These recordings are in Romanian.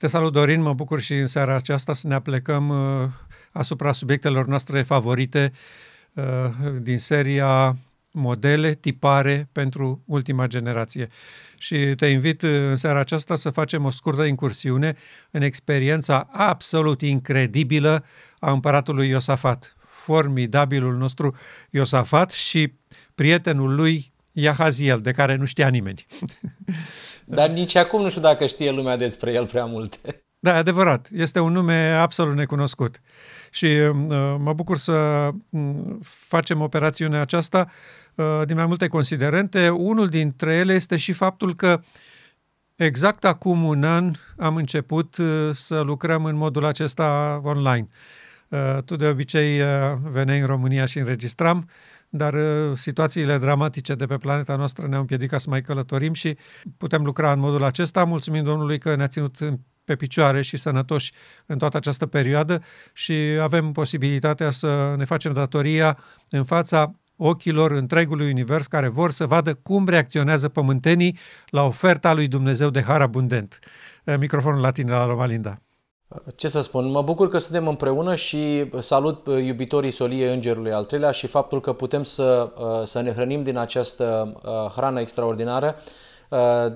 Te salut, Dorin, mă bucur și în seara aceasta să ne aplecăm uh, asupra subiectelor noastre favorite uh, din seria modele, tipare pentru ultima generație. Și te invit uh, în seara aceasta să facem o scurtă incursiune în experiența absolut incredibilă a împăratului Iosafat, formidabilul nostru Iosafat și prietenul lui Iahaziel, de care nu știa nimeni. Dar nici acum nu știu dacă știe lumea despre el prea multe. Da, adevărat. Este un nume absolut necunoscut. Și uh, mă bucur să mm, facem operațiunea aceasta uh, din mai multe considerente. Unul dintre ele este și faptul că exact acum un an am început uh, să lucrăm în modul acesta online. Uh, tu de obicei uh, veneai în România și înregistram dar uh, situațiile dramatice de pe planeta noastră ne-au împiedicat să mai călătorim și putem lucra în modul acesta. Mulțumim Domnului că ne-a ținut pe picioare și sănătoși în toată această perioadă și avem posibilitatea să ne facem datoria în fața ochilor întregului univers care vor să vadă cum reacționează pământenii la oferta lui Dumnezeu de har abundent. Microfonul la tine, la Romalinda. Ce să spun, mă bucur că suntem împreună și salut uh, iubitorii soliei Îngerului al treilea și faptul că putem să, uh, să ne hrănim din această uh, hrană extraordinară,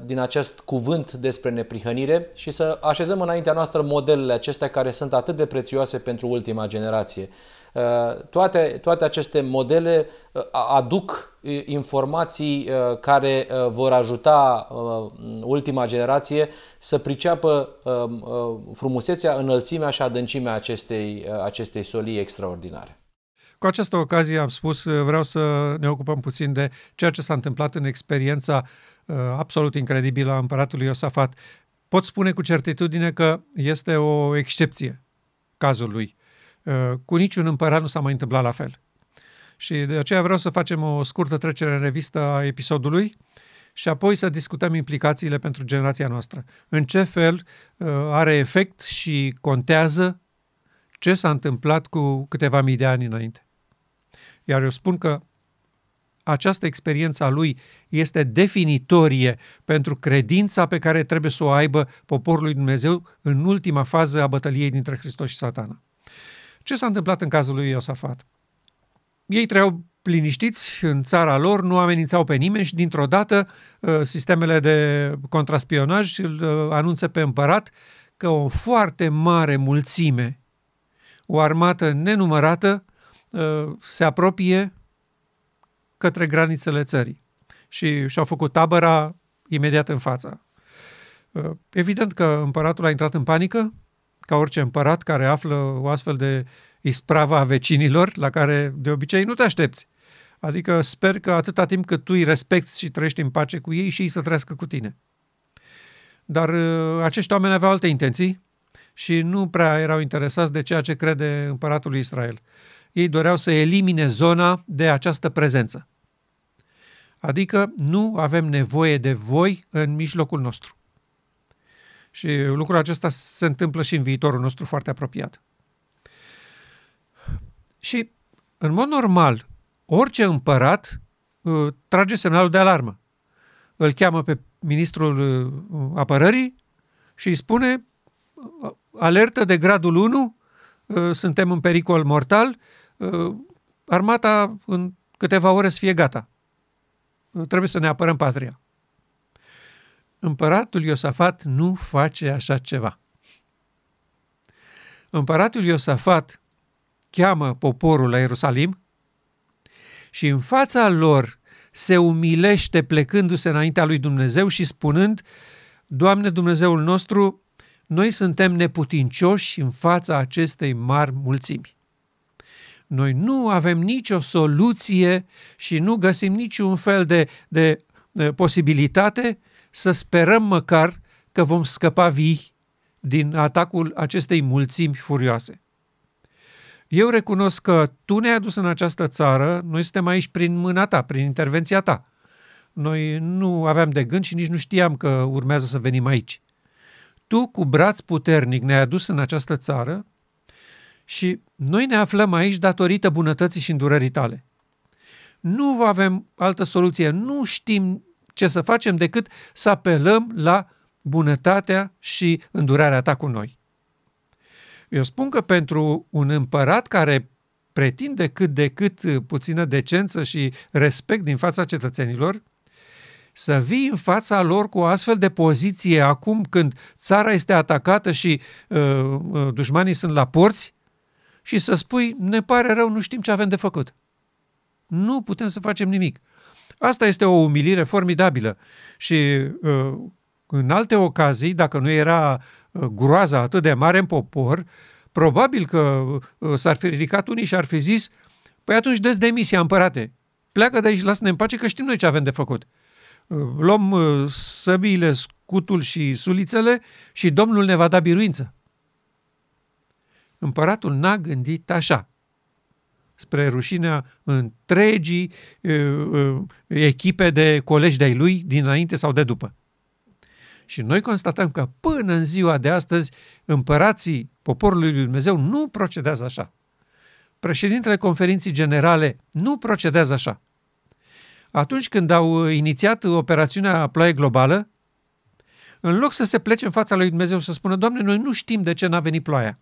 din acest cuvânt despre neprihănire și să așezăm înaintea noastră modelele acestea care sunt atât de prețioase pentru ultima generație. Toate, toate aceste modele aduc informații care vor ajuta ultima generație să priceapă frumusețea, înălțimea și adâncimea acestei, acestei solii extraordinare. Cu această ocazie am spus, vreau să ne ocupăm puțin de ceea ce s-a întâmplat în experiența absolut incredibilă a împăratului Iosafat. Pot spune cu certitudine că este o excepție cazul lui. Cu niciun împărat nu s-a mai întâmplat la fel. Și de aceea vreau să facem o scurtă trecere în revistă a episodului și apoi să discutăm implicațiile pentru generația noastră. În ce fel uh, are efect și contează ce s-a întâmplat cu câteva mii de ani înainte. Iar eu spun că această experiență a lui este definitorie pentru credința pe care trebuie să o aibă poporul lui Dumnezeu în ultima fază a bătăliei dintre Hristos și satana. Ce s-a întâmplat în cazul lui Iosafat? Ei trăiau liniștiți în țara lor, nu amenințau pe nimeni și dintr-o dată uh, sistemele de contraspionaj îl uh, anunță pe împărat că o foarte mare mulțime, o armată nenumărată, uh, se apropie către granițele țării și și-au făcut tabăra imediat în fața. Evident că împăratul a intrat în panică, ca orice împărat care află o astfel de isprava a vecinilor, la care de obicei nu te aștepți. Adică sper că atâta timp cât tu îi respecti și trăiești în pace cu ei și ei să trăiască cu tine. Dar uh, acești oameni aveau alte intenții și nu prea erau interesați de ceea ce crede împăratul lui Israel. Ei doreau să elimine zona de această prezență. Adică nu avem nevoie de voi în mijlocul nostru. Și lucrul acesta se întâmplă și în viitorul nostru foarte apropiat. Și, în mod normal, orice împărat uh, trage semnalul de alarmă. Îl cheamă pe ministrul uh, apărării și îi spune uh, alertă de gradul 1, uh, suntem în pericol mortal, uh, armata în câteva ore să fie gata. Uh, trebuie să ne apărăm patria. Împăratul Iosafat nu face așa ceva. Împăratul Iosafat cheamă poporul la Ierusalim și în fața lor se umilește plecându-se înaintea lui Dumnezeu și spunând, Doamne Dumnezeul nostru, noi suntem neputincioși în fața acestei mari mulțimi. Noi nu avem nicio soluție și nu găsim niciun fel de, de, de posibilitate să sperăm măcar că vom scăpa vii din atacul acestei mulțimi furioase. Eu recunosc că tu ne-ai adus în această țară, noi suntem aici prin mâna ta, prin intervenția ta. Noi nu aveam de gând și nici nu știam că urmează să venim aici. Tu, cu braț puternic, ne-ai adus în această țară și noi ne aflăm aici datorită bunătății și îndurării tale. Nu avem altă soluție, nu știm ce să facem decât să apelăm la bunătatea și îndurarea ta cu noi. Eu spun că pentru un împărat care pretinde cât de cât puțină decență și respect din fața cetățenilor, să vii în fața lor cu o astfel de poziție acum când țara este atacată și uh, uh, dușmanii sunt la porți și să spui, ne pare rău, nu știm ce avem de făcut. Nu putem să facem nimic. Asta este o umilire formidabilă și uh, în alte ocazii, dacă nu era uh, groaza atât de mare în popor, probabil că uh, s-ar fi ridicat unii și ar fi zis, păi atunci dă demisia, împărate, pleacă de aici, lasă-ne în pace că știm noi ce avem de făcut. Luăm săbiile, scutul și sulițele și Domnul ne va da biruință. Împăratul n-a gândit așa spre rușinea întregii uh, uh, echipe de colegi de-ai lui dinainte sau de după. Și noi constatăm că până în ziua de astăzi împărații poporului lui Dumnezeu nu procedează așa. Președintele conferinții generale nu procedează așa. Atunci când au inițiat operațiunea Ploaie Globală, în loc să se plece în fața lui Dumnezeu să spună, Doamne, noi nu știm de ce n-a venit ploaia.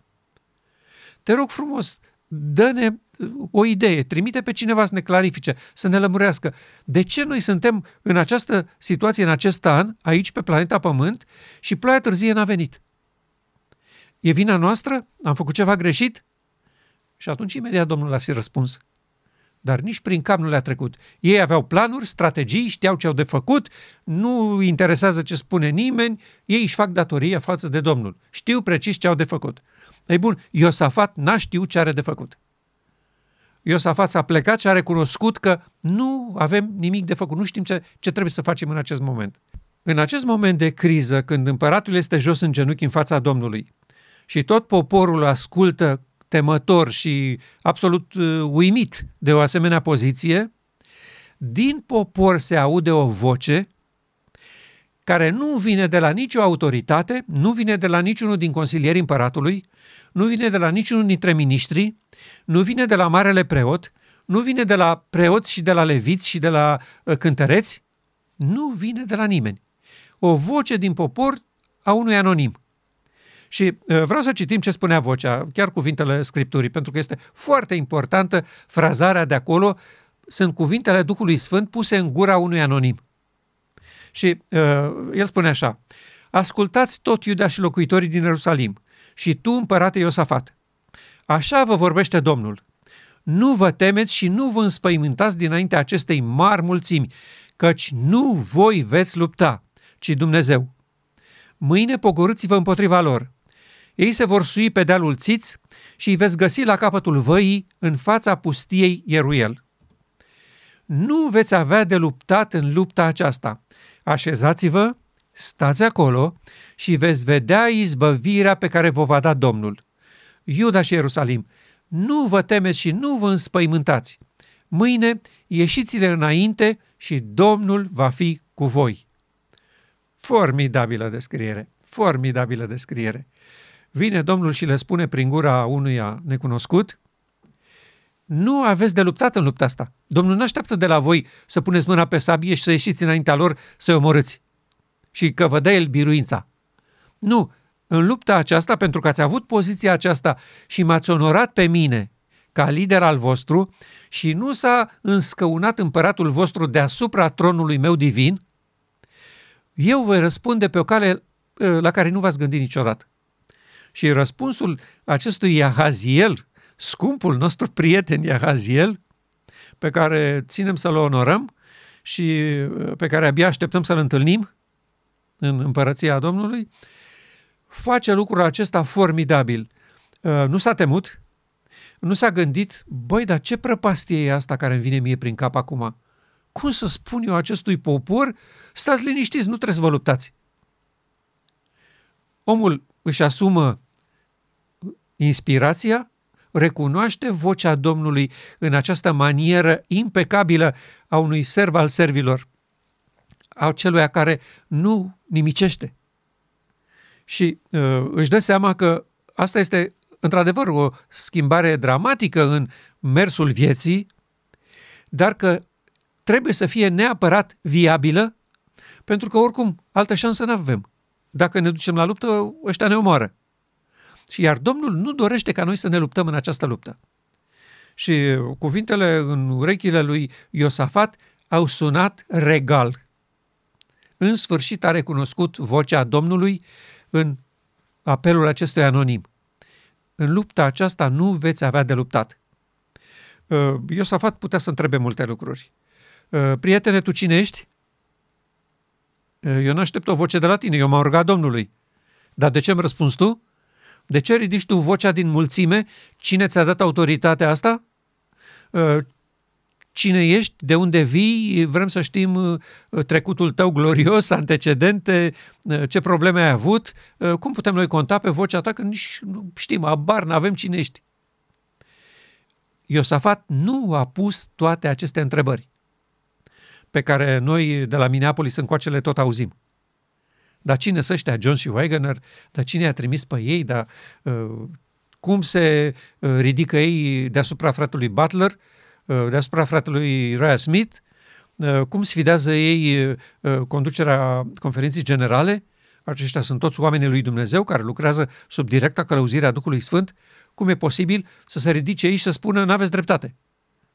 Te rog frumos, dă-ne o idee, trimite pe cineva să ne clarifice, să ne lămurească. De ce noi suntem în această situație, în acest an, aici pe planeta Pământ și ploaia târzie n-a venit? E vina noastră? Am făcut ceva greșit? Și atunci imediat Domnul a fi răspuns. Dar nici prin cap nu le-a trecut. Ei aveau planuri, strategii, știau ce au de făcut, nu interesează ce spune nimeni, ei își fac datoria față de Domnul. Știu precis ce au de făcut. Ei bun, Iosafat n-a știut ce are de făcut. Iosafat s-a plecat și a recunoscut că nu avem nimic de făcut, nu știm ce, ce trebuie să facem în acest moment. În acest moment de criză, când împăratul este jos în genunchi în fața Domnului și tot poporul ascultă temător și absolut uh, uimit de o asemenea poziție, din popor se aude o voce care nu vine de la nicio autoritate, nu vine de la niciunul din consilierii împăratului, nu vine de la niciunul dintre miniștri, nu vine de la marele preot, nu vine de la preoți și de la leviți și de la uh, cântăreți, nu vine de la nimeni. O voce din popor a unui anonim. Și uh, vreau să citim ce spunea vocea, chiar cuvintele Scripturii, pentru că este foarte importantă frazarea de acolo. Sunt cuvintele Duhului Sfânt puse în gura unui anonim. Și uh, el spune așa, Ascultați tot Iuda și locuitorii din Ierusalim și tu, împărate Iosafat. Așa vă vorbește Domnul. Nu vă temeți și nu vă înspăimântați dinainte acestei mari mulțimi, căci nu voi veți lupta, ci Dumnezeu. Mâine pogorâți-vă împotriva lor. Ei se vor sui pe dealul Țiț și îi veți găsi la capătul văii în fața pustiei Ieruel. Nu veți avea de luptat în lupta aceasta. Așezați-vă, stați acolo și veți vedea izbăvirea pe care vă va da Domnul. Iuda și Ierusalim, nu vă temeți și nu vă înspăimântați. Mâine ieșiți-le înainte și Domnul va fi cu voi. Formidabilă descriere, formidabilă descriere. Vine Domnul și le spune prin gura unuia necunoscut, nu aveți de luptat în lupta asta. Domnul nu așteaptă de la voi să puneți mâna pe sabie și să ieșiți înaintea lor să-i omorâți și că vă dă el biruința. Nu, în lupta aceasta, pentru că ați avut poziția aceasta și m-ați onorat pe mine ca lider al vostru și nu s-a înscăunat împăratul vostru deasupra tronului meu divin, eu voi răspunde pe o cale ă, la care nu v-ați gândit niciodată. Și răspunsul acestui Iahaziel, scumpul nostru prieten Iahaziel, pe care ținem să-l onorăm și ă, pe care abia așteptăm să-l întâlnim în împărăția Domnului, face lucrul acesta formidabil. Ă, nu s-a temut, nu s-a gândit, băi, dar ce prăpastie e asta care îmi vine mie prin cap acum? Cum să spun eu acestui popor, stați liniștiți, nu trebuie să vă luptați. Omul își asumă inspirația, recunoaște vocea Domnului în această manieră impecabilă a unui serv al servilor, a celui care nu nimicește. Și uh, își dă seama că asta este într-adevăr o schimbare dramatică în mersul vieții, dar că trebuie să fie neapărat viabilă, pentru că oricum altă șansă nu avem. dacă ne ducem la luptă, ăștia ne omoară. Și iar Domnul nu dorește ca noi să ne luptăm în această luptă. Și cuvintele în urechile lui Iosafat au sunat regal. În sfârșit a recunoscut vocea Domnului în apelul acestui anonim. În lupta aceasta nu veți avea de luptat. Uh, Iosafat putea să întrebe multe lucruri. Uh, prietene, tu cine ești? Uh, eu nu aștept o voce de la tine, eu m-am rugat Domnului. Dar de ce îmi răspunzi tu? De ce ridici tu vocea din mulțime? Cine ți-a dat autoritatea asta? Cine ești? De unde vii? Vrem să știm trecutul tău glorios, antecedente, ce probleme ai avut? Cum putem noi conta pe vocea ta? Că nici nu știm, abar, nu avem cine ești. Iosafat nu a pus toate aceste întrebări pe care noi de la Minneapolis încoacele tot auzim. Dar cine să ăștia, John și Wagner? Dar cine a trimis pe ei? Dar uh, cum se uh, ridică ei deasupra fratelui Butler, uh, deasupra fratelui Raya Smith? Uh, cum sfidează ei uh, conducerea conferinței generale? Aceștia sunt toți oamenii lui Dumnezeu care lucrează sub directa călăuzire a Duhului Sfânt cum e posibil să se ridice aici și să spună n-aveți dreptate.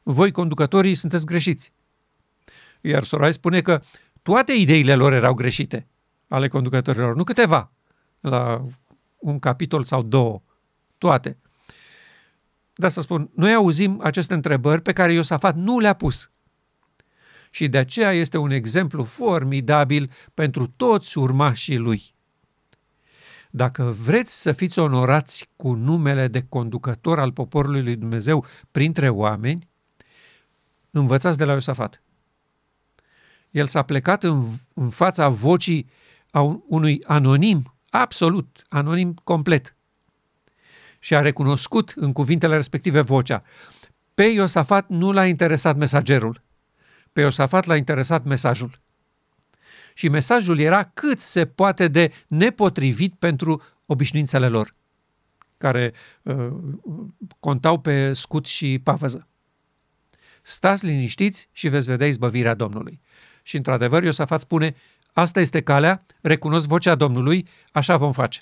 Voi, conducătorii, sunteți greșiți. Iar Sorai spune că toate ideile lor erau greșite, ale conducătorilor, nu câteva, la un capitol sau două, toate. De asta spun, noi auzim aceste întrebări pe care Iosafat nu le-a pus. Și de aceea este un exemplu formidabil pentru toți urmașii lui. Dacă vreți să fiți onorați cu numele de conducător al poporului lui Dumnezeu printre oameni, învățați de la Iosafat. El s-a plecat în, în fața vocii a un, unui anonim, absolut, anonim complet. Și a recunoscut în cuvintele respective vocea. Pe Iosafat nu l-a interesat mesagerul. Pe Iosafat l-a interesat mesajul și mesajul era cât se poate de nepotrivit pentru obișnuințele lor, care uh, contau pe scut și pavăză. Stați liniștiți și veți vedea izbăvirea Domnului. Și într-adevăr Iosafat spune, asta este calea, recunosc vocea Domnului, așa vom face.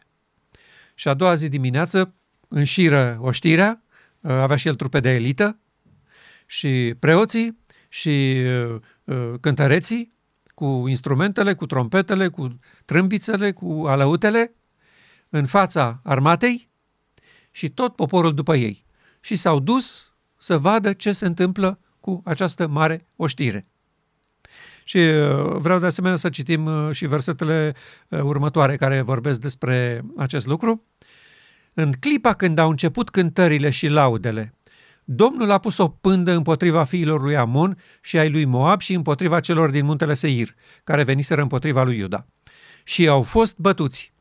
Și a doua zi dimineață înșiră oștirea, uh, avea și el trupe de elită, și preoții și uh, uh cântăreții cu instrumentele, cu trompetele, cu trâmbițele, cu alăutele, în fața armatei și tot poporul după ei. Și s-au dus să vadă ce se întâmplă cu această mare oștire. Și uh, vreau de asemenea să citim uh, și versetele uh, următoare care vorbesc despre acest lucru. În clipa când au început cântările și laudele, Domnul a pus o pândă împotriva fiilor lui Amon și ai lui Moab și împotriva celor din muntele Seir, care veniseră împotriva lui Iuda. Și au fost bătuți.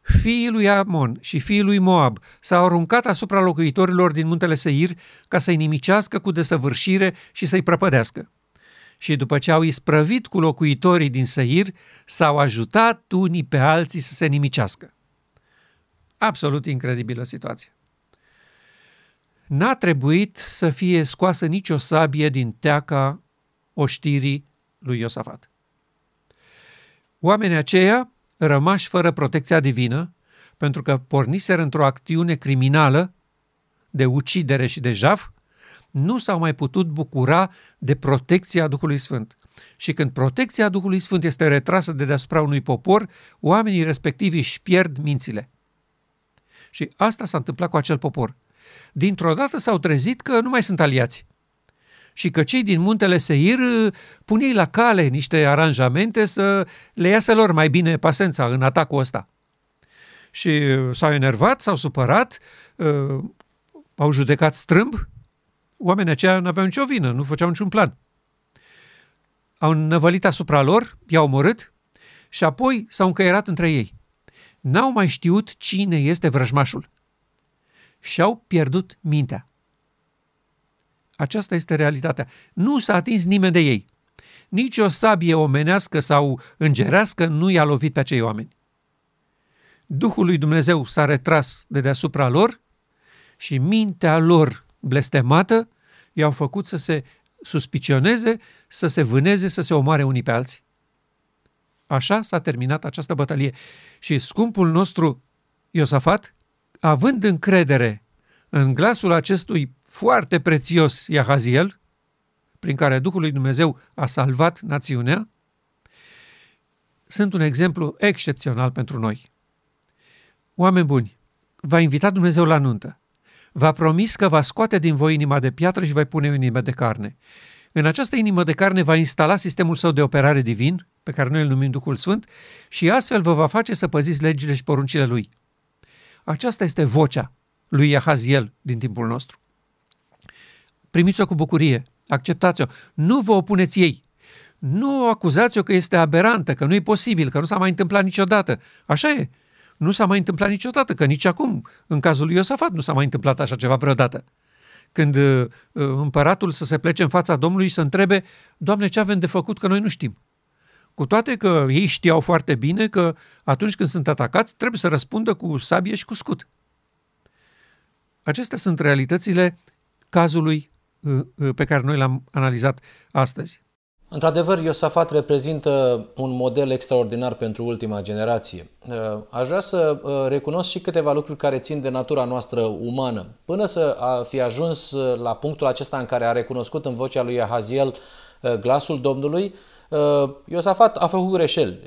Fiii lui Amon și fiii lui Moab s-au aruncat asupra locuitorilor din muntele Seir ca să-i nimicească cu desăvârșire și să-i prăpădească. Și după ce au isprăvit cu locuitorii din Seir, s-au ajutat unii pe alții să se nimicească. Absolut incredibilă situație n-a trebuit să fie scoasă nicio sabie din teaca oștirii lui Iosafat. Oamenii aceia, rămași fără protecția divină, pentru că porniseră într-o acțiune criminală de ucidere și de jaf, nu s-au mai putut bucura de protecția Duhului Sfânt. Și când protecția Duhului Sfânt este retrasă de deasupra unui popor, oamenii respectivi își pierd mințile. Și asta s-a întâmplat cu acel popor dintr-o dată s-au trezit că nu mai sunt aliați și că cei din muntele Seir uh, pun ei la cale niște aranjamente să le iasă lor mai bine pasența în atacul ăsta. Și uh, s-au enervat, s-au supărat, uh, au judecat strâmb, oamenii aceia nu aveau nicio vină, nu făceau niciun plan. Au năvălit asupra lor, i-au omorât și apoi s-au încăierat între ei. N-au mai știut cine este vrăjmașul și-au pierdut mintea. Aceasta este realitatea. Nu s-a atins nimeni de ei. Nici o sabie omenească sau îngerească nu i-a lovit pe acei oameni. Duhul lui Dumnezeu s-a retras de deasupra lor și mintea lor blestemată i-au făcut să se suspicioneze, să se vâneze, să se omoare unii pe alții. Așa s-a terminat această bătălie. Și scumpul nostru Iosafat, având încredere în glasul acestui foarte prețios Iahaziel, prin care Duhul lui Dumnezeu a salvat națiunea, sunt un exemplu excepțional pentru noi. Oameni buni, v-a invitat Dumnezeu la nuntă. V-a promis că va scoate din voi inima de piatră și va pune o inimă de carne. În această inimă de carne va instala sistemul său de operare divin, pe care noi îl numim Duhul Sfânt, și astfel vă va face să păziți legile și poruncile lui. Aceasta este vocea lui Iahaziel din timpul nostru. Primiți-o cu bucurie, acceptați-o, nu vă opuneți ei. Nu o acuzați-o că este aberantă, că nu e posibil, că nu s-a mai întâmplat niciodată. Așa e. Nu s-a mai întâmplat niciodată, că nici acum, în cazul lui Iosafat, nu s-a mai întâmplat așa ceva vreodată. Când uh, împăratul să se plece în fața Domnului și să întrebe, Doamne, ce avem de făcut, că noi nu știm. Cu toate că ei știau foarte bine că atunci când sunt atacați, trebuie să răspundă cu sabie și cu scut. Acestea sunt realitățile cazului uh, uh, pe care noi l-am analizat astăzi. Într-adevăr, Iosafat reprezintă un model extraordinar pentru ultima generație. Uh, aș vrea să recunosc și câteva lucruri care țin de natura noastră umană. Până să fi ajuns la punctul acesta în care a recunoscut în vocea lui Ahaziel glasul Domnului, Iosafat a făcut greșeli.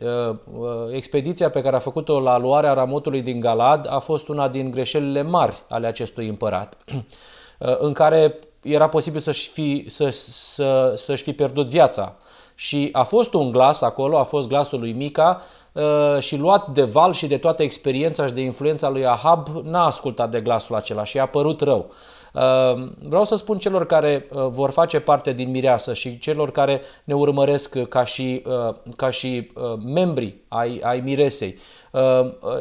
Expediția pe care a făcut-o la luarea ramotului din Galad a fost una din greșelile mari ale acestui împărat, în care era posibil să-și fi, să, să, să-și fi pierdut viața. Și a fost un glas acolo, a fost glasul lui Mica uh, și luat de val și de toată experiența și de influența lui Ahab, n-a ascultat de glasul acela și a părut rău. Uh, vreau să spun celor care uh, vor face parte din mireasă și celor care ne urmăresc ca și, ca și membri ai, ai miresei,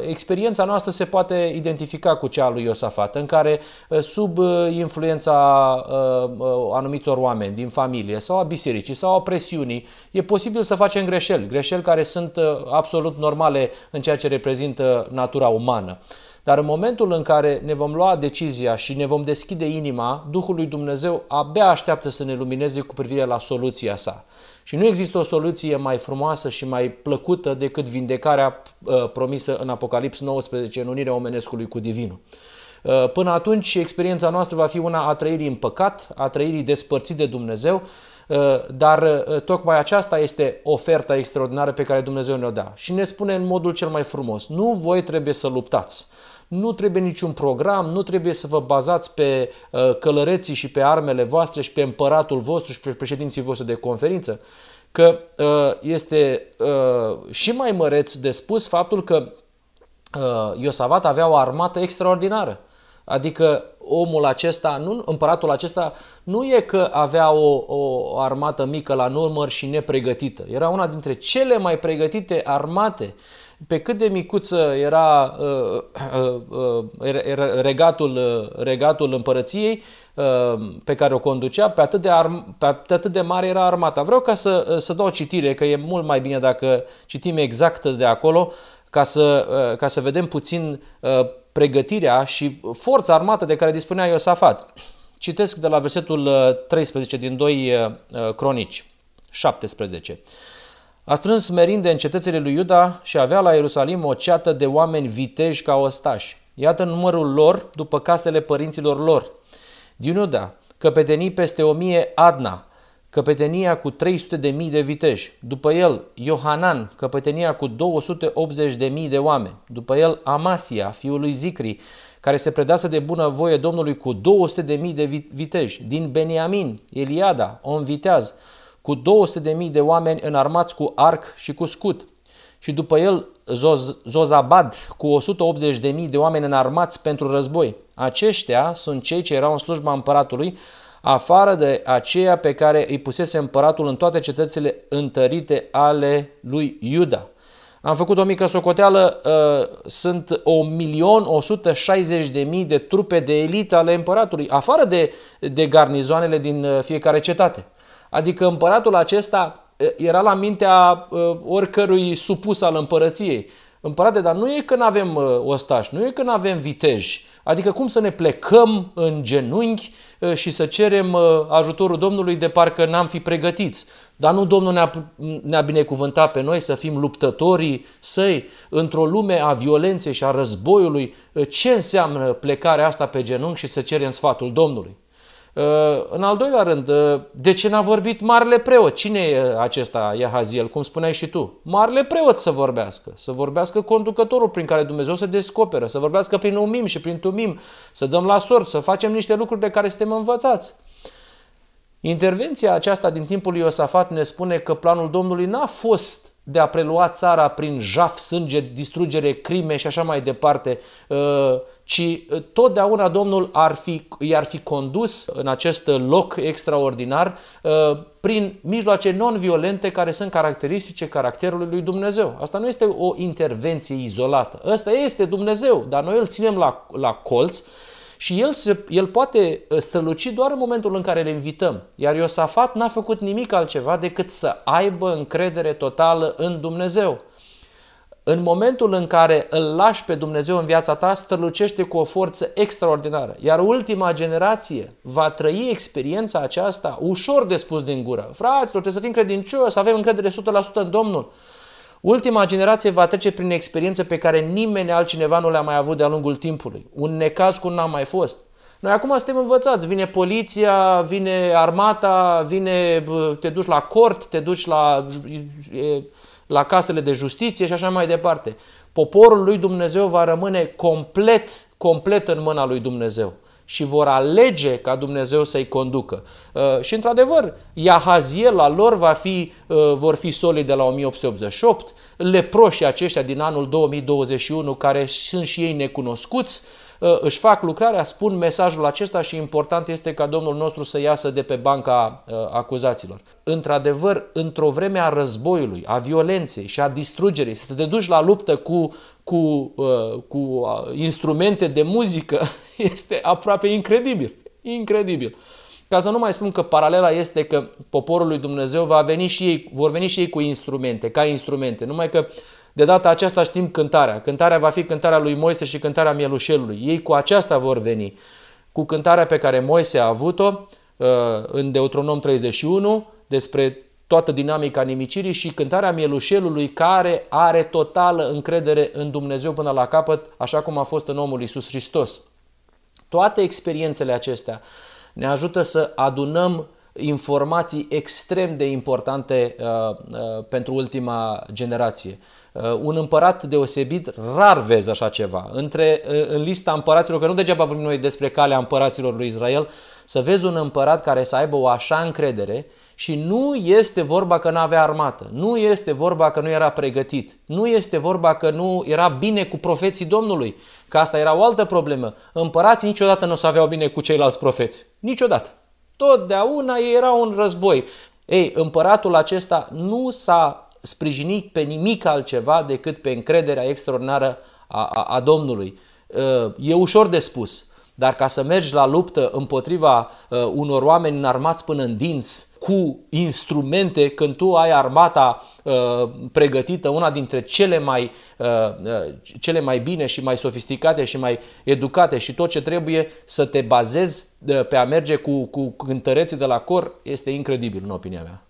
experiența noastră se poate identifica cu cea a lui Iosafat, în care sub influența anumitor oameni din familie sau a bisericii sau a presiunii, e posibil să facem greșeli, greșeli care sunt absolut normale în ceea ce reprezintă natura umană. Dar în momentul în care ne vom lua decizia și ne vom deschide inima, Duhul lui Dumnezeu abia așteaptă să ne lumineze cu privire la soluția sa. Și nu există o soluție mai frumoasă și mai plăcută decât vindecarea uh, promisă în Apocalips 19 în unirea omenescului cu Divinul. Uh, până atunci, experiența noastră va fi una a trăirii în păcat, a trăirii despărțit de Dumnezeu, uh, dar uh, tocmai aceasta este oferta extraordinară pe care Dumnezeu ne-o dă. Și ne spune în modul cel mai frumos, nu voi trebuie să luptați nu trebuie niciun program, nu trebuie să vă bazați pe uh, călăreții și pe armele voastre și pe împăratul vostru și pe președinții voștri de conferință, că uh, este uh, și mai măreț de spus faptul că Iosavat avea o armată extraordinară. Adică omul acesta, nu, împăratul acesta, nu e că avea o, o armată mică la număr și nepregătită. Era una dintre cele mai pregătite armate pe cât de micuță era uh, uh, uh, regatul, uh, regatul împărăției uh, pe care o conducea, pe atât, de arm, pe atât de mare era armata. Vreau ca să, uh, să dau citire, că e mult mai bine dacă citim exact de acolo, ca să, uh, ca să vedem puțin uh, pregătirea și forța armată de care dispunea Iosafat. Citesc de la versetul 13 uh, din 2 uh, Cronici 17. A strâns merinde în cetățile lui Iuda și avea la Ierusalim o ceată de oameni viteji ca ostași. Iată numărul lor după casele părinților lor. Din Iuda, căpetenii peste o mie Adna, căpetenia cu 300 de mii de viteji. După el, Iohanan, căpetenia cu 280 de mii de oameni. După el, Amasia, fiul lui Zicri, care se predase de bună voie Domnului cu 200 de mii de viteji. Din Beniamin, Eliada, om viteaz, cu 200.000 de oameni înarmați cu arc și cu scut. Și după el Zoz, Zozabad cu 180.000 de oameni înarmați pentru război. Aceștia sunt cei ce erau în slujba împăratului, afară de aceea pe care îi pusese împăratul în toate cetățile întărite ale lui Iuda. Am făcut o mică socoteală, uh, sunt 1.160.000 de trupe de elită ale împăratului, afară de, de garnizoanele din uh, fiecare cetate. Adică împăratul acesta era la mintea oricărui supus al împărăției. Împărate, dar nu e că nu avem uh, ostași, nu e că nu avem viteji. Adică cum să ne plecăm în genunchi uh, și să cerem uh, ajutorul Domnului de parcă n-am fi pregătiți. Dar nu Domnul ne-a, ne-a binecuvântat pe noi să fim luptătorii săi într-o lume a violenței și a războiului. Ce înseamnă plecarea asta pe genunchi și să cerem sfatul Domnului? Uh, în al doilea rând, uh, de ce n-a vorbit marele preot? Cine e acesta Iahaziel, cum spuneai și tu? Marele preot să vorbească, să vorbească conducătorul prin care Dumnezeu se descoperă, să vorbească prin umim și prin tumim, să dăm la sort, să facem niște lucruri de care suntem învățați. Intervenția aceasta din timpul lui Iosafat ne spune că planul Domnului n-a fost de a prelua țara prin jaf, sânge, distrugere, crime și așa mai departe, uh, ci uh, totdeauna Domnul ar fi, i-ar fi condus în acest loc extraordinar uh, prin mijloace non-violente care sunt caracteristice caracterului lui Dumnezeu. Asta nu este o intervenție izolată. Ăsta este Dumnezeu, dar noi îl ținem la, la colț și el, se, el poate uh, străluci doar în momentul în care le invităm. Iar Iosafat n-a făcut nimic altceva decât să aibă încredere totală în Dumnezeu. În momentul în care îl lași pe Dumnezeu în viața ta, strălucește cu o forță extraordinară. Iar ultima generație va trăi experiența aceasta ușor de spus din gură. Fraților, trebuie să fim credincioși, să avem încredere 100% în Domnul. Ultima generație va trece prin experiențe pe care nimeni altcineva nu le-a mai avut de-a lungul timpului. Un necaz cum n-a mai fost. Noi acum suntem învățați. Vine poliția, vine armata, vine, te duci la cort, te duci la, la casele de justiție și așa mai departe. Poporul lui Dumnezeu va rămâne complet, complet în mâna lui Dumnezeu și vor alege ca Dumnezeu să-i conducă. Uh, și într-adevăr, Iahaziel al lor va fi, uh, vor fi solii de la 1888, leproșii aceștia din anul 2021 care sunt și ei necunoscuți, Uh, își fac lucrarea, spun mesajul acesta și important este ca Domnul nostru să iasă de pe banca uh, acuzaților. Într-adevăr, într-o vreme a războiului, a violenței și a distrugerii, să te duci la luptă cu, cu, uh, cu instrumente de muzică este aproape incredibil. Incredibil. Ca să nu mai spun că paralela este că poporul lui Dumnezeu va veni și ei, vor veni și ei cu instrumente, ca instrumente. Numai că de data aceasta știm cântarea. Cântarea va fi cântarea lui Moise și cântarea mielușelului. Ei cu aceasta vor veni. Cu cântarea pe care Moise a avut-o uh, în Deuteronom 31 despre toată dinamica nimicirii și cântarea mielușelului care are totală încredere în Dumnezeu până la capăt, așa cum a fost în omul Isus Hristos. Toate experiențele acestea ne ajută să adunăm informații extrem de importante uh, uh, pentru ultima generație. Uh, un împărat deosebit, rar vezi așa ceva. Între, uh, în lista împăraților, că nu degeaba vorbim noi despre calea împăraților lui Israel, să vezi un împărat care să aibă o așa încredere și nu este vorba că nu avea armată, nu este vorba că nu era pregătit, nu este vorba că nu era bine cu profeții Domnului, că asta era o altă problemă. Împărații niciodată nu o să aveau bine cu ceilalți profeți. Niciodată. Totdeauna era un război. Ei, împăratul acesta nu s-a sprijinit pe nimic altceva decât pe încrederea extraordinară a, a, a Domnului. Uh, e ușor de spus, dar ca să mergi la luptă împotriva uh, unor oameni înarmați până în dinți, cu instrumente, când tu ai armata uh, pregătită, una dintre cele mai, uh, uh, cele mai bine și mai sofisticate și mai educate și tot ce trebuie să te bazezi uh, pe a merge cu, cu cântăreții de la cor, este incredibil în opinia mea.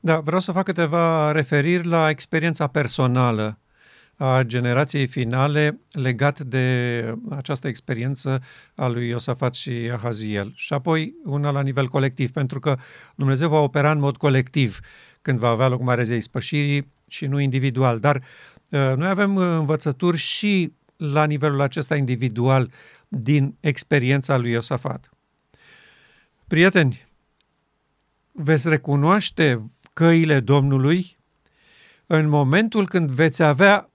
Da, vreau să fac câteva referiri la experiența personală a generației finale legat de această experiență a lui Iosafat și Ahaziel. Și apoi una la nivel colectiv, pentru că Dumnezeu va opera în mod colectiv când va avea loc Marea Zei Spășirii și nu individual. Dar uh, noi avem învățături și la nivelul acesta individual din experiența lui Iosafat. Prieteni, veți recunoaște căile Domnului în momentul când veți avea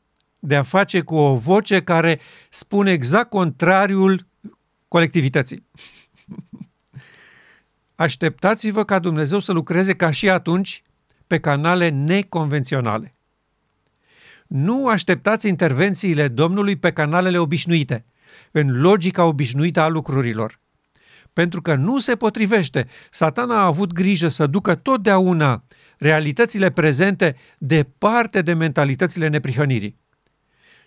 de a face cu o voce care spune exact contrariul colectivității. Așteptați-vă ca Dumnezeu să lucreze ca și atunci pe canale neconvenționale. Nu așteptați intervențiile Domnului pe canalele obișnuite, în logica obișnuită a lucrurilor. Pentru că nu se potrivește. Satana a avut grijă să ducă totdeauna realitățile prezente departe de mentalitățile neprihănirii.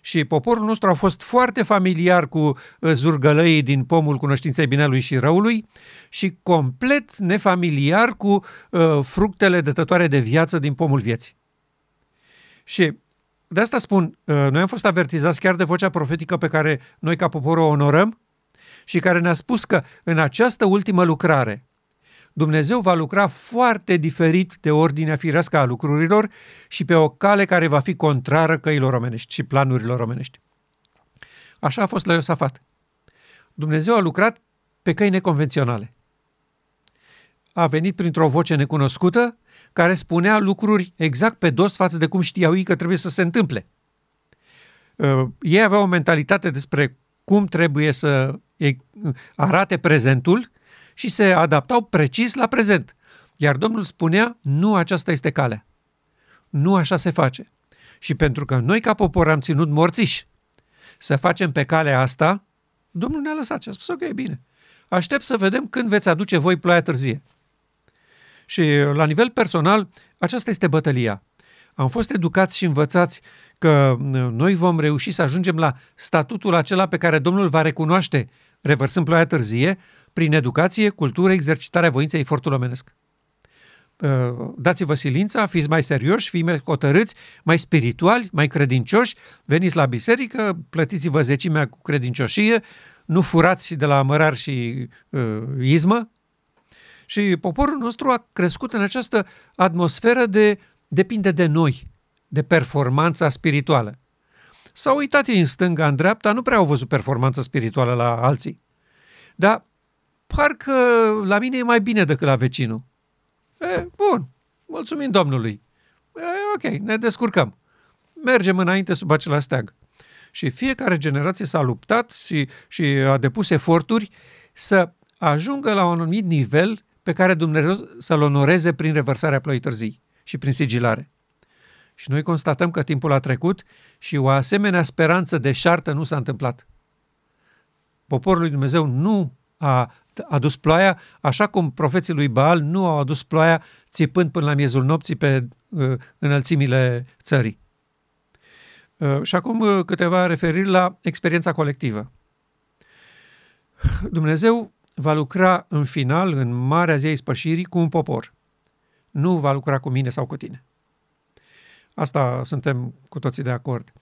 Și poporul nostru a fost foarte familiar cu uh, zurgălăii din pomul cunoștinței binelui și răului și complet nefamiliar cu uh, fructele dătătoare de viață din pomul vieții. Și de asta spun, uh, noi am fost avertizați chiar de vocea profetică pe care noi ca popor o onorăm și care ne-a spus că în această ultimă lucrare Dumnezeu va lucra foarte diferit de ordinea firească a lucrurilor și pe o cale care va fi contrară căilor omenești și planurilor omenești. Așa a fost la Iosafat. Dumnezeu a lucrat pe căi neconvenționale. A venit printr-o voce necunoscută care spunea lucruri exact pe dos față de cum știau ei că trebuie să se întâmple. Uh, ei aveau o mentalitate despre cum trebuie să arate prezentul și se adaptau precis la prezent. Iar Domnul spunea, nu aceasta este calea. Nu așa se face. Și pentru că noi ca popor am ținut morțiși să facem pe calea asta, Domnul ne-a lăsat și a spus, ok, bine. Aștept să vedem când veți aduce voi ploaia târzie. Și la nivel personal, aceasta este bătălia. Am fost educați și învățați că noi vom reuși să ajungem la statutul acela pe care Domnul va recunoaște, revărsând ploaia târzie, prin educație, cultură, exercitarea voinței, efortul omenesc. Uh, dați-vă silința, fiți mai serioși, fiți mai hotărâți, mai spirituali, mai credincioși, veniți la biserică, plătiți-vă zecimea cu credincioșie, nu furați de la amărar și uh, izmă. Și poporul nostru a crescut în această atmosferă de depinde de noi, de performanța spirituală. S-au uitat ei în stânga, în dreapta, nu prea au văzut performanța spirituală la alții. Dar parcă la mine e mai bine decât la vecinul. E, bun, mulțumim Domnului. E, ok, ne descurcăm. Mergem înainte sub același steag. Și fiecare generație s-a luptat și, și a depus eforturi să ajungă la un anumit nivel pe care Dumnezeu să-l onoreze prin revărsarea ploii târzii și prin sigilare. Și noi constatăm că timpul a trecut și o asemenea speranță de șartă nu s-a întâmplat. Poporul lui Dumnezeu nu a adus ploaia, așa cum profeții lui Baal nu au adus ploaia țipând până la miezul nopții pe uh, înălțimile țării. Uh, și acum uh, câteva referiri la experiența colectivă. Dumnezeu va lucra în final, în Marea Zi a Ispășirii, cu un popor. Nu va lucra cu mine sau cu tine. Asta suntem cu toții de acord.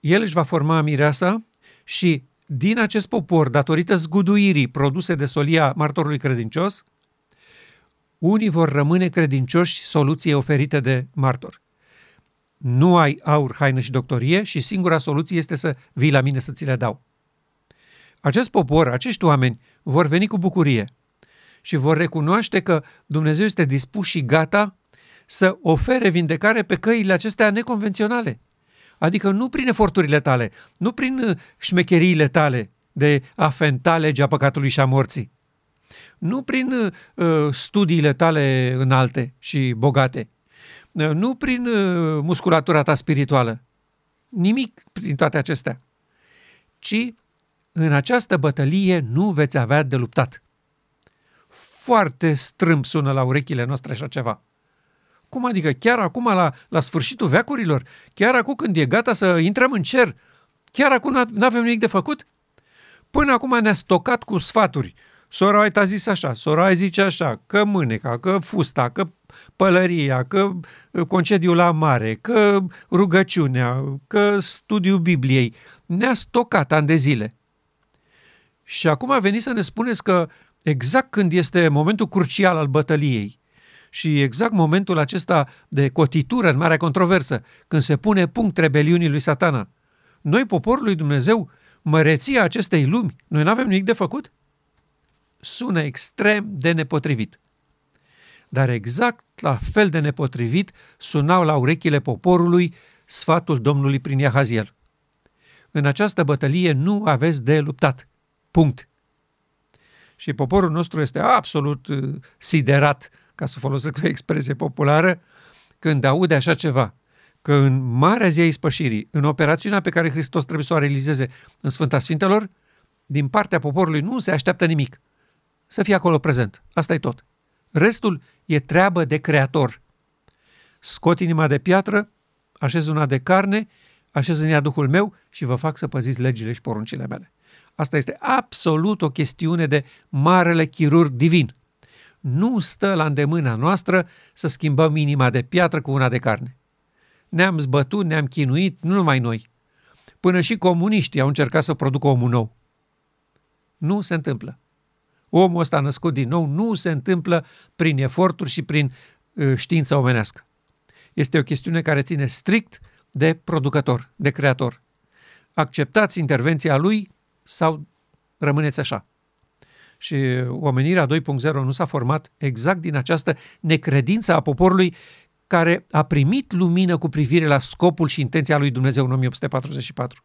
El își va forma mireasa și din acest popor, datorită zguduirii produse de solia martorului credincios, unii vor rămâne credincioși soluției oferite de martor. Nu ai aur, haină și doctorie și singura soluție este să vii la mine să ți le dau. Acest popor, acești oameni, vor veni cu bucurie și vor recunoaște că Dumnezeu este dispus și gata să ofere vindecare pe căile acestea neconvenționale – Adică nu prin eforturile tale, nu prin uh, șmecheriile tale de a fenta legea păcatului și a morții, nu prin uh, uh, studiile tale înalte și bogate, uh, nu prin uh, musculatura ta spirituală, nimic prin toate acestea, ci în această bătălie nu veți avea de luptat. Foarte strâmb sună la urechile noastre așa ceva. Cum adică? Chiar acum, la, la sfârșitul veacurilor? Chiar acum când e gata să intrăm în cer? Chiar acum nu avem nimic de făcut? Până acum ne-a stocat cu sfaturi. Sora a zis așa, sora zice așa, că mâneca, că fusta, că pălăria, că uh, concediul la mare, că rugăciunea, că studiul Bibliei. Ne-a stocat ani de zile. Și acum a venit să ne spuneți că exact când este momentul crucial al bătăliei, și exact momentul acesta de cotitură în marea controversă, când se pune punct rebeliunii lui satana. Noi, poporul lui Dumnezeu, măreția acestei lumi, noi nu avem nimic de făcut? Sună extrem de nepotrivit. Dar exact la fel de nepotrivit sunau la urechile poporului sfatul Domnului prin Iahaziel. În această bătălie nu aveți de luptat. Punct. Și poporul nostru este absolut uh, siderat ca să folosesc o expresie populară, când aude așa ceva, că în Marea Zi a Ispășirii, în operațiunea pe care Hristos trebuie să o realizeze în Sfânta Sfintelor, din partea poporului nu se așteaptă nimic. Să fie acolo prezent. Asta e tot. Restul e treabă de creator. Scot inima de piatră, așez una de carne, așez în ea Duhul meu și vă fac să păziți legile și poruncile mele. Asta este absolut o chestiune de marele chirurg divin. Nu stă la îndemâna noastră să schimbăm inima de piatră cu una de carne. Ne-am zbătut, ne-am chinuit, nu numai noi. Până și comuniștii au încercat să producă omul nou. Nu se întâmplă. Omul ăsta născut din nou nu se întâmplă prin eforturi și prin uh, știință omenească. Este o chestiune care ține strict de producător, de creator. Acceptați intervenția lui sau rămâneți așa. Și omenirea 2.0 nu s-a format exact din această necredință a poporului care a primit lumină cu privire la scopul și intenția lui Dumnezeu în 1844.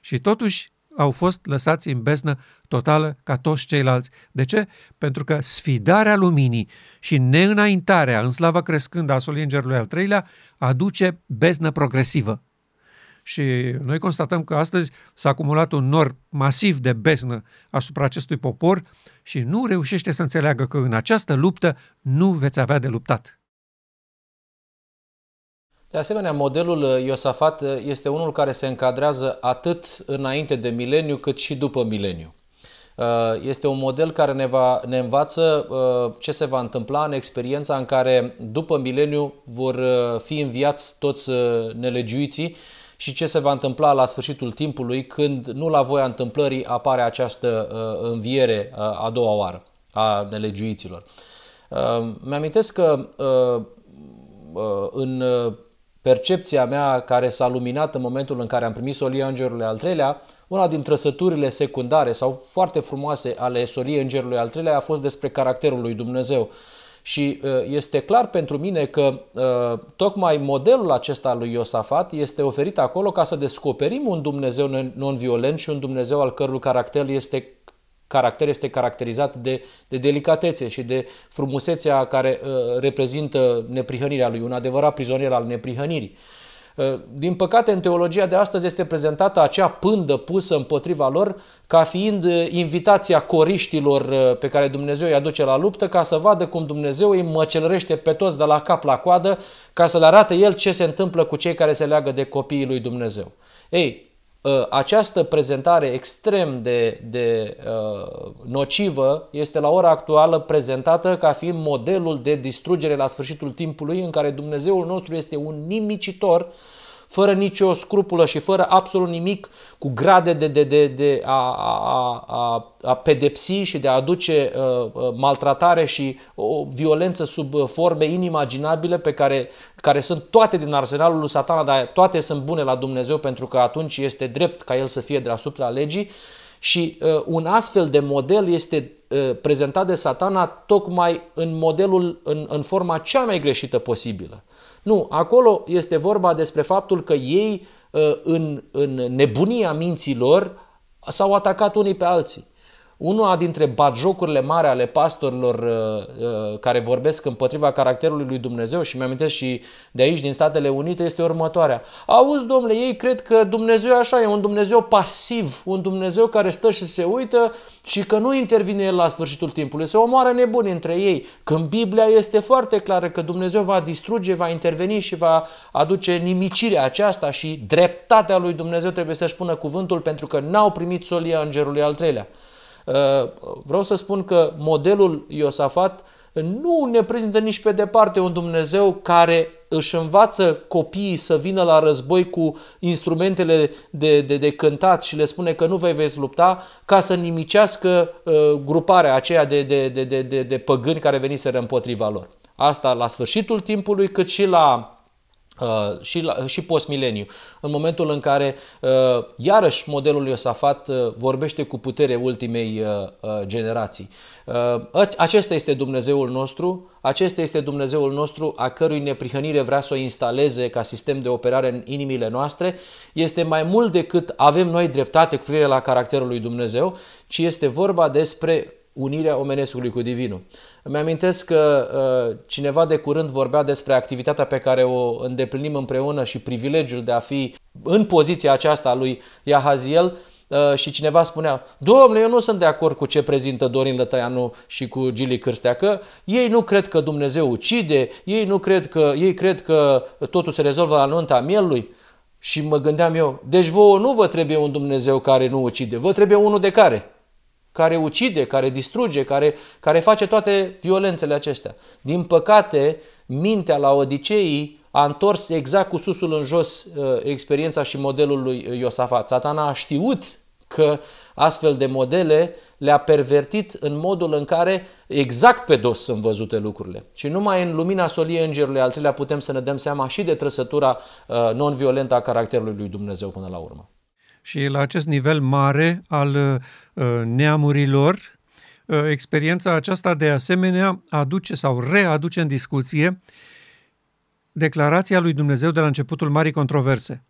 Și totuși au fost lăsați în beznă totală ca toți ceilalți. De ce? Pentru că sfidarea luminii și neînaintarea în slava crescând a solii îngerului al treilea aduce beznă progresivă. Și noi constatăm că astăzi s-a acumulat un nor masiv de beznă asupra acestui popor și nu reușește să înțeleagă că în această luptă nu veți avea de luptat. De asemenea, modelul uh, Iosafat uh, este unul care se încadrează atât înainte de mileniu cât și după mileniu. Uh, este un model care ne, va, ne învață ce se va întâmpla în experiența în care după mileniu vor fi înviați toți nelegiuiții și ce se va întâmpla la sfârșitul timpului când nu la voia întâmplării apare această înviere a doua oară a nelegiuiților. Mi-amintesc că în percepția mea care s-a luminat în momentul în care am primit solia Îngerului al treilea, una din trăsăturile secundare sau foarte frumoase ale soliei Îngerului al treilea a fost despre caracterul lui Dumnezeu. Și uh, este clar pentru mine că uh, tocmai modelul acesta lui Iosafat este oferit acolo ca să descoperim un Dumnezeu non-violent și un Dumnezeu al cărui caracter este caracter este caracterizat de, de delicatețe și de frumusețea care uh, reprezintă neprihănirea lui, un adevărat prizonier al neprihănirii. Uh, din păcate, în teologia de astăzi este prezentată acea pândă pusă împotriva lor ca fiind uh, invitația coriștilor uh, pe care Dumnezeu îi aduce la luptă ca să vadă cum Dumnezeu îi măcelărește pe toți de la cap la coadă ca să le arate El ce se întâmplă cu cei care se leagă de copiii lui Dumnezeu. Ei, Ă, această prezentare extrem de, de uh, nocivă este la ora actuală prezentată ca fiind modelul de distrugere la sfârșitul timpului în care Dumnezeul nostru este un nimicitor fără nicio scrupulă și fără absolut nimic, cu grade de, de, de, de a, a, a, a pedepsi și de a aduce uh, uh, maltratare și o violență sub forme inimaginabile pe care, care sunt toate din arsenalul lui satana, dar toate sunt bune la Dumnezeu pentru că atunci este drept ca el să fie deasupra legii și uh, un astfel de model este uh, prezentat de satana tocmai în modelul, în, în forma cea mai greșită posibilă. Nu, acolo este vorba despre faptul că ei, uh, în, în nebunia minților, s-au atacat unii pe alții. Una dintre batjocurile mari ale pastorilor uh, uh, care vorbesc împotriva caracterului lui Dumnezeu și mi-am și de aici, din Statele Unite, este următoarea. Auzi, domnule, ei cred că Dumnezeu așa e un Dumnezeu pasiv, un Dumnezeu care stă și se uită și că nu intervine El la sfârșitul timpului, se omoară nebuni între ei. Când Biblia este foarte clară că Dumnezeu va distruge, va interveni și va aduce nimicirea aceasta și dreptatea lui Dumnezeu trebuie să-și pună cuvântul pentru că n-au primit solia îngerului al treilea. Uh, vreau să spun că modelul Iosafat nu ne prezintă nici pe departe un Dumnezeu care își învață copiii să vină la război cu instrumentele de, de, de cântat și le spune că nu vei veți lupta ca să nimicească uh, gruparea aceea de, de, de, de, de, de păgâni care veniseră împotriva lor. Asta la sfârșitul timpului, cât și la Uh, și, la, și postmileniu, în momentul în care uh, iarăși modelul Iosafat uh, vorbește cu putere ultimei uh, uh, generații. Uh, acesta este Dumnezeul nostru, acesta este Dumnezeul nostru a cărui neprihănire vrea să o instaleze ca sistem de operare în inimile noastre, este mai mult decât avem noi dreptate cu privire la caracterul lui Dumnezeu, ci este vorba despre unirea omenescului cu divinul. Îmi amintesc că uh, cineva de curând vorbea despre activitatea pe care o îndeplinim împreună și privilegiul de a fi în poziția aceasta a lui Iahaziel uh, și cineva spunea, domnule, eu nu sunt de acord cu ce prezintă Dorin Lătăianu și cu Gili Cârstea, că ei nu cred că Dumnezeu ucide, ei nu cred că, ei cred că totul se rezolvă la nunta mielului. Și mă gândeam eu, deci vouă nu vă trebuie un Dumnezeu care nu ucide, vă trebuie unul de care? Care ucide, care distruge, care, care face toate violențele acestea. Din păcate, mintea la odiceii a întors exact cu susul în jos uh, experiența și modelul lui Iosafat. Satana a știut că astfel de modele le-a pervertit în modul în care exact pe dos sunt văzute lucrurile. Și numai în lumina soliei îngerului al treilea putem să ne dăm seama și de trăsătura uh, non-violentă a caracterului lui Dumnezeu până la urmă. Și la acest nivel mare al uh, neamurilor, uh, experiența aceasta de asemenea aduce sau readuce în discuție declarația lui Dumnezeu de la începutul marii controverse.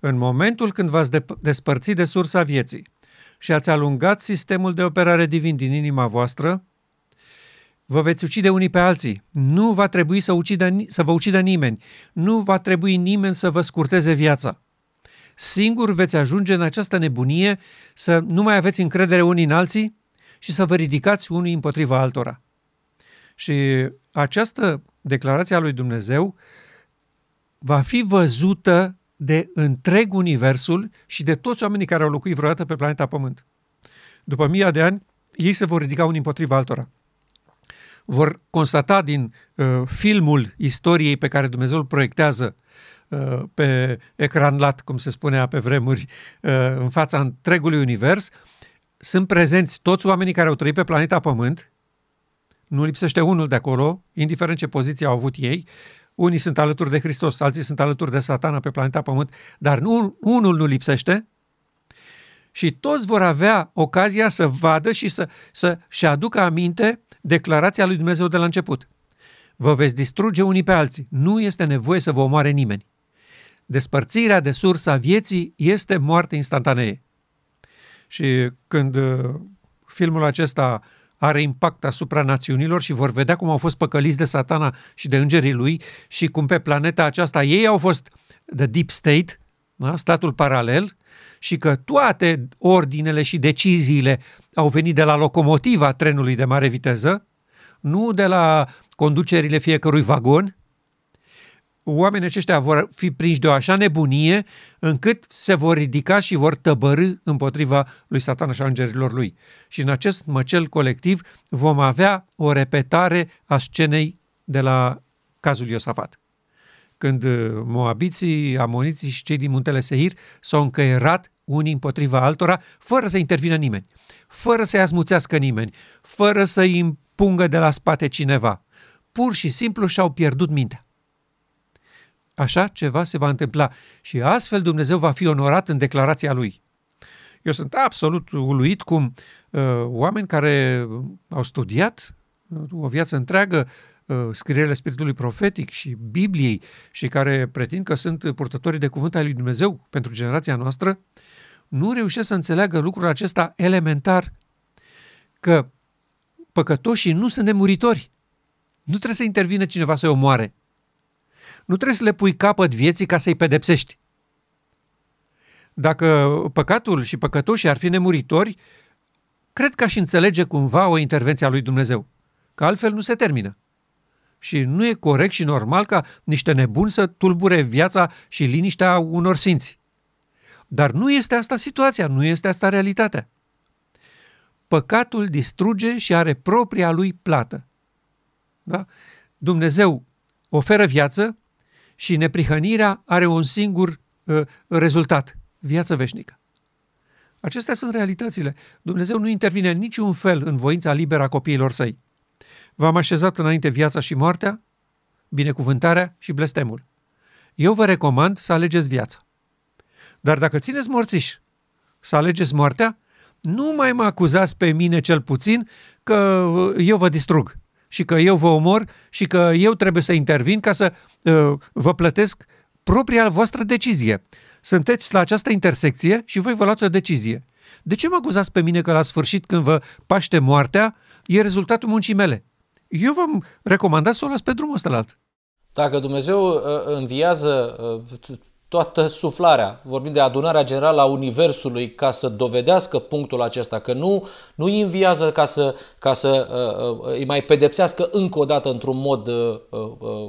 În momentul când v-ați despărțit de sursa vieții și ați alungat sistemul de operare divin din inima voastră, vă veți ucide unii pe alții. Nu va trebui să, ucidă, să vă ucidă nimeni. Nu va trebui nimeni să vă scurteze viața. Singur veți ajunge în această nebunie să nu mai aveți încredere unii în alții și să vă ridicați unii împotriva altora. Și această declarație a lui Dumnezeu va fi văzută de întreg universul și de toți oamenii care au locuit vreodată pe planeta Pământ. După mii de ani, ei se vor ridica unii împotriva altora. Vor constata din uh, filmul istoriei pe care Dumnezeu îl proiectează uh, pe ecran lat, cum se spunea pe vremuri, uh, în fața întregului univers, sunt prezenți toți oamenii care au trăit pe planeta Pământ, nu lipsește unul de acolo, indiferent ce poziție au avut ei, unii sunt alături de Hristos, alții sunt alături de satana pe planeta Pământ, dar nu, unul nu lipsește și toți vor avea ocazia să vadă și să, să-și aducă aminte declarația lui Dumnezeu de la început. Vă veți distruge unii pe alții. Nu este nevoie să vă omoare nimeni. Despărțirea de sursa vieții este moarte instantanee. Și când uh, filmul acesta are impact asupra națiunilor și vor vedea cum au fost păcăliți de satana și de îngerii lui și cum pe planeta aceasta ei au fost the deep state, da? statul paralel, și că toate ordinele și deciziile au venit de la locomotiva trenului de mare viteză, nu de la conducerile fiecărui vagon, oamenii aceștia vor fi prinși de o așa nebunie încât se vor ridica și vor tăbărâ împotriva lui Satan și a îngerilor lui. Și în acest măcel colectiv vom avea o repetare a scenei de la cazul Iosafat. Când uh, moabiții, amoniții și cei din muntele Seir s-au încăierat unii împotriva altora, fără să intervină nimeni, fără să-i asmuțească nimeni, fără să-i împungă de la spate cineva. Pur și simplu și-au pierdut mintea. Așa ceva se va întâmpla și astfel Dumnezeu va fi onorat în declarația lui. Eu sunt absolut uluit cum uh, oameni care au studiat uh, o viață întreagă uh, scrierile Spiritului Profetic și Bibliei și care pretind că sunt purtătorii de cuvânt al lui Dumnezeu pentru generația noastră, nu reușesc să înțeleagă lucrul acesta elementar, că păcătoșii nu sunt nemuritori. Nu trebuie să intervină cineva să-i omoare. Nu trebuie să le pui capăt vieții ca să-i pedepsești. Dacă păcatul și păcătoșii ar fi nemuritori, cred că aș înțelege cumva o intervenție a lui Dumnezeu, că altfel nu se termină. Și nu e corect și normal ca niște nebuni să tulbure viața și liniștea unor simți. Dar nu este asta situația, nu este asta realitatea. Păcatul distruge și are propria lui plată. Da? Dumnezeu oferă viață și neprihănirea are un singur uh, rezultat, viață veșnică. Acestea sunt realitățile. Dumnezeu nu intervine în niciun fel în voința liberă a copiilor săi. V-am așezat înainte viața și moartea, binecuvântarea și blestemul. Eu vă recomand să alegeți viața. Dar dacă țineți morțiși să alegeți moartea, nu mai mă acuzați pe mine cel puțin că eu vă distrug și că eu vă omor și că eu trebuie să intervin ca să uh, vă plătesc propria voastră decizie. Sunteți la această intersecție și voi vă luați o decizie. De ce mă acuzați pe mine că la sfârșit când vă paște moartea e rezultatul muncii mele? Eu v-am recomandat să o las pe drumul ăsta la alt. Dacă Dumnezeu uh, înviază uh, toată suflarea, vorbim de adunarea generală a Universului ca să dovedească punctul acesta, că nu, nu îi înviază ca să, ca să uh, uh, îi mai pedepsească încă o dată într-un mod uh, uh,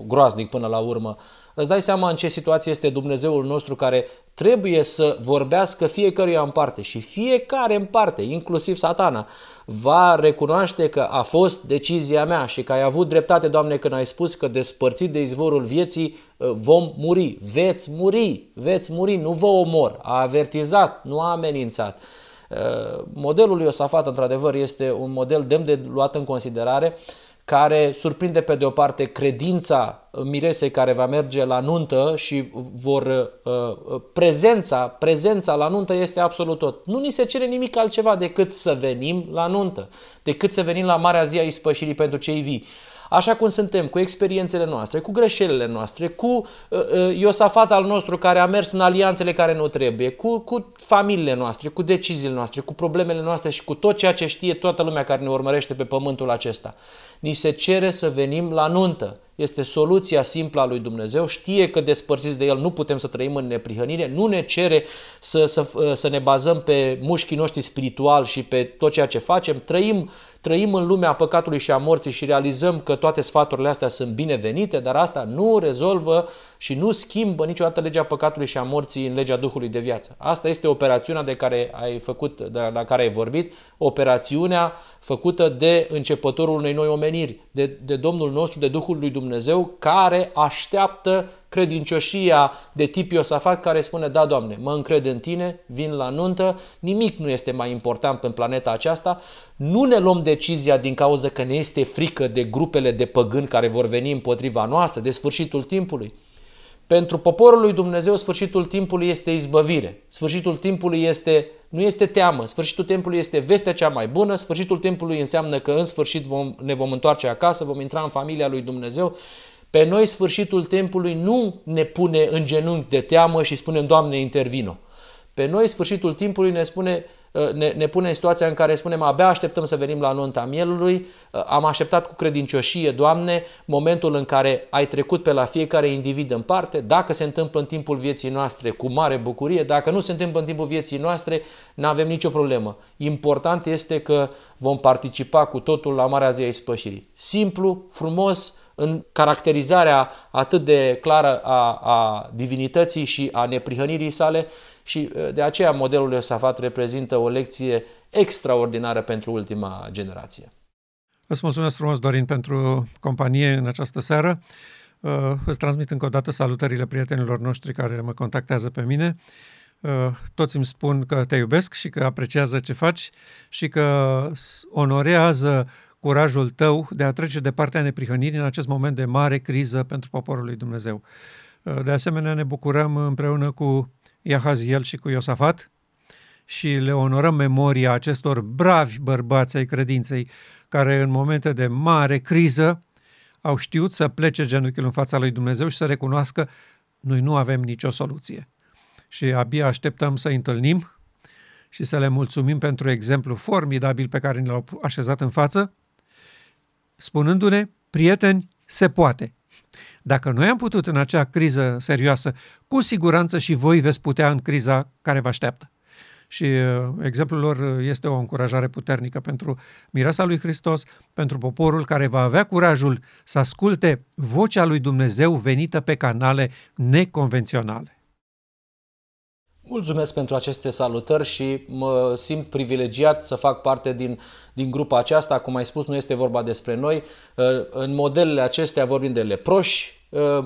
groaznic până la urmă, Îți dai seama în ce situație este Dumnezeul nostru care trebuie să vorbească fiecăruia în parte și fiecare în parte, inclusiv satana, va recunoaște că a fost decizia mea și că ai avut dreptate, Doamne, când ai spus că despărțit de izvorul vieții uh, vom muri, veți muri, veți muri, nu vă omor, a avertizat, nu a amenințat. Uh, modelul lui Iosafat, într-adevăr, este un model demn de luat în considerare care surprinde pe de o parte credința miresei care va merge la nuntă și vor uh, prezența, prezența la nuntă este absolut tot. Nu ni se cere nimic altceva decât să venim la nuntă, decât să venim la Marea Zi a Ispășirii pentru cei vii așa cum suntem, cu experiențele noastre, cu greșelile noastre, cu uh, uh, Iosafat al nostru care a mers în alianțele care nu trebuie, cu, cu familiile noastre, cu deciziile noastre, cu problemele noastre și cu tot ceea ce știe toată lumea care ne urmărește pe pământul acesta. Ni se cere să venim la nuntă. Este soluția simplă a lui Dumnezeu, știe că despărțiți de El nu putem să trăim în neprihănire, nu ne cere să, să, uh, să ne bazăm pe mușchii noștri spiritual și pe tot ceea ce facem, trăim trăim în lumea păcatului și a morții și realizăm că toate sfaturile astea sunt binevenite, dar asta nu rezolvă și nu schimbă niciodată legea păcatului și a morții în legea Duhului de viață. Asta este operațiunea de care ai făcut, de la care ai vorbit, operațiunea făcută de începătorul unei noi omeniri, de, de Domnul nostru, de Duhul lui Dumnezeu, care așteaptă credincioșia de tip Iosafat care spune, da, Doamne, mă încred în Tine, vin la nuntă, nimic nu este mai important pe planeta aceasta, nu ne luăm decizia din cauza că ne este frică de grupele de păgâni care vor veni împotriva noastră, de sfârșitul timpului. Pentru poporul lui Dumnezeu, sfârșitul timpului este izbăvire. Sfârșitul timpului este, nu este teamă, sfârșitul timpului este vestea cea mai bună, sfârșitul timpului înseamnă că în sfârșit vom, ne vom întoarce acasă, vom intra în familia lui Dumnezeu pe noi sfârșitul timpului nu ne pune în genunchi de teamă și spunem, Doamne, intervino. Pe noi sfârșitul timpului ne spune, uh, ne, ne pune în situația în care spunem abia așteptăm să venim la nunta mielului, uh, am așteptat cu credincioșie, Doamne, momentul în care ai trecut pe la fiecare individ în parte, dacă se întâmplă în timpul vieții noastre, cu mare bucurie, dacă nu se întâmplă în timpul vieții noastre, nu avem nicio problemă. Important este că vom participa cu totul la Marea Zi a Ispășirii. Simplu, frumos, în caracterizarea atât de clară a, a divinității și a neprihănirii sale și de aceea modelul Iosafat reprezintă o lecție extraordinară pentru ultima generație. Îți mulțumesc frumos, Dorin, pentru companie în această seară. Îți transmit încă o dată salutările prietenilor noștri care mă contactează pe mine. Toți îmi spun că te iubesc și că apreciază ce faci și că onorează curajul tău de a trece de partea neprihănirii în acest moment de mare criză pentru poporul lui Dumnezeu. De asemenea, ne bucurăm împreună cu Iahaziel și cu Iosafat și le onorăm memoria acestor bravi bărbați ai credinței care în momente de mare criză au știut să plece genunchiul în fața lui Dumnezeu și să recunoască noi nu avem nicio soluție. Și abia așteptăm să întâlnim și să le mulțumim pentru exemplu formidabil pe care ne l-au așezat în față spunându-ne, prieteni, se poate. Dacă noi am putut în acea criză serioasă, cu siguranță și voi veți putea în criza care vă așteaptă. Și uh, exemplul lor este o încurajare puternică pentru mireasa lui Hristos, pentru poporul care va avea curajul să asculte vocea lui Dumnezeu venită pe canale neconvenționale. Mulțumesc pentru aceste salutări și mă simt privilegiat să fac parte din, din grupa aceasta. Cum ai spus, nu este vorba despre noi. Uh, în modelele acestea vorbim de leproși, uh,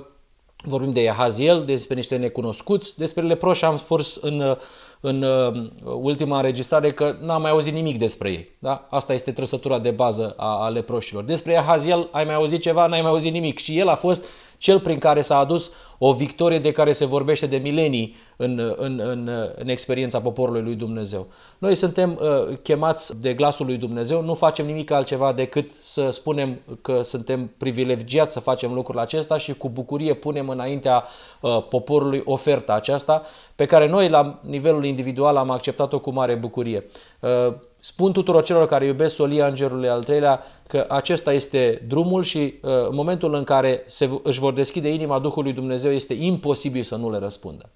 vorbim de Iahaziel, despre niște necunoscuți. Despre leproși am spus în, în uh, ultima înregistrare că n-am mai auzit nimic despre ei. Da? Asta este trăsătura de bază a, a leproșilor. Despre Iahaziel ai mai auzit ceva? N-ai mai auzit nimic. Și el a fost cel prin care s-a adus o victorie de care se vorbește de milenii în, în, în, în experiența poporului lui Dumnezeu. Noi suntem uh, chemați de glasul lui Dumnezeu, nu facem nimic altceva decât să spunem că suntem privilegiați să facem lucrul acesta și cu bucurie punem înaintea uh, poporului oferta aceasta pe care noi la nivelul individual am acceptat-o cu mare bucurie. Uh, Spun tuturor celor care iubesc solia îngerului al treilea că acesta este drumul și uh, în momentul în care se, își vor deschide inima Duhului Dumnezeu este imposibil să nu le răspundă.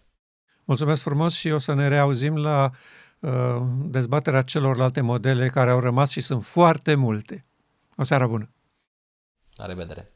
Mulțumesc frumos și o să ne reauzim la uh, dezbaterea celorlalte modele care au rămas și sunt foarte multe. O seară bună! La revedere!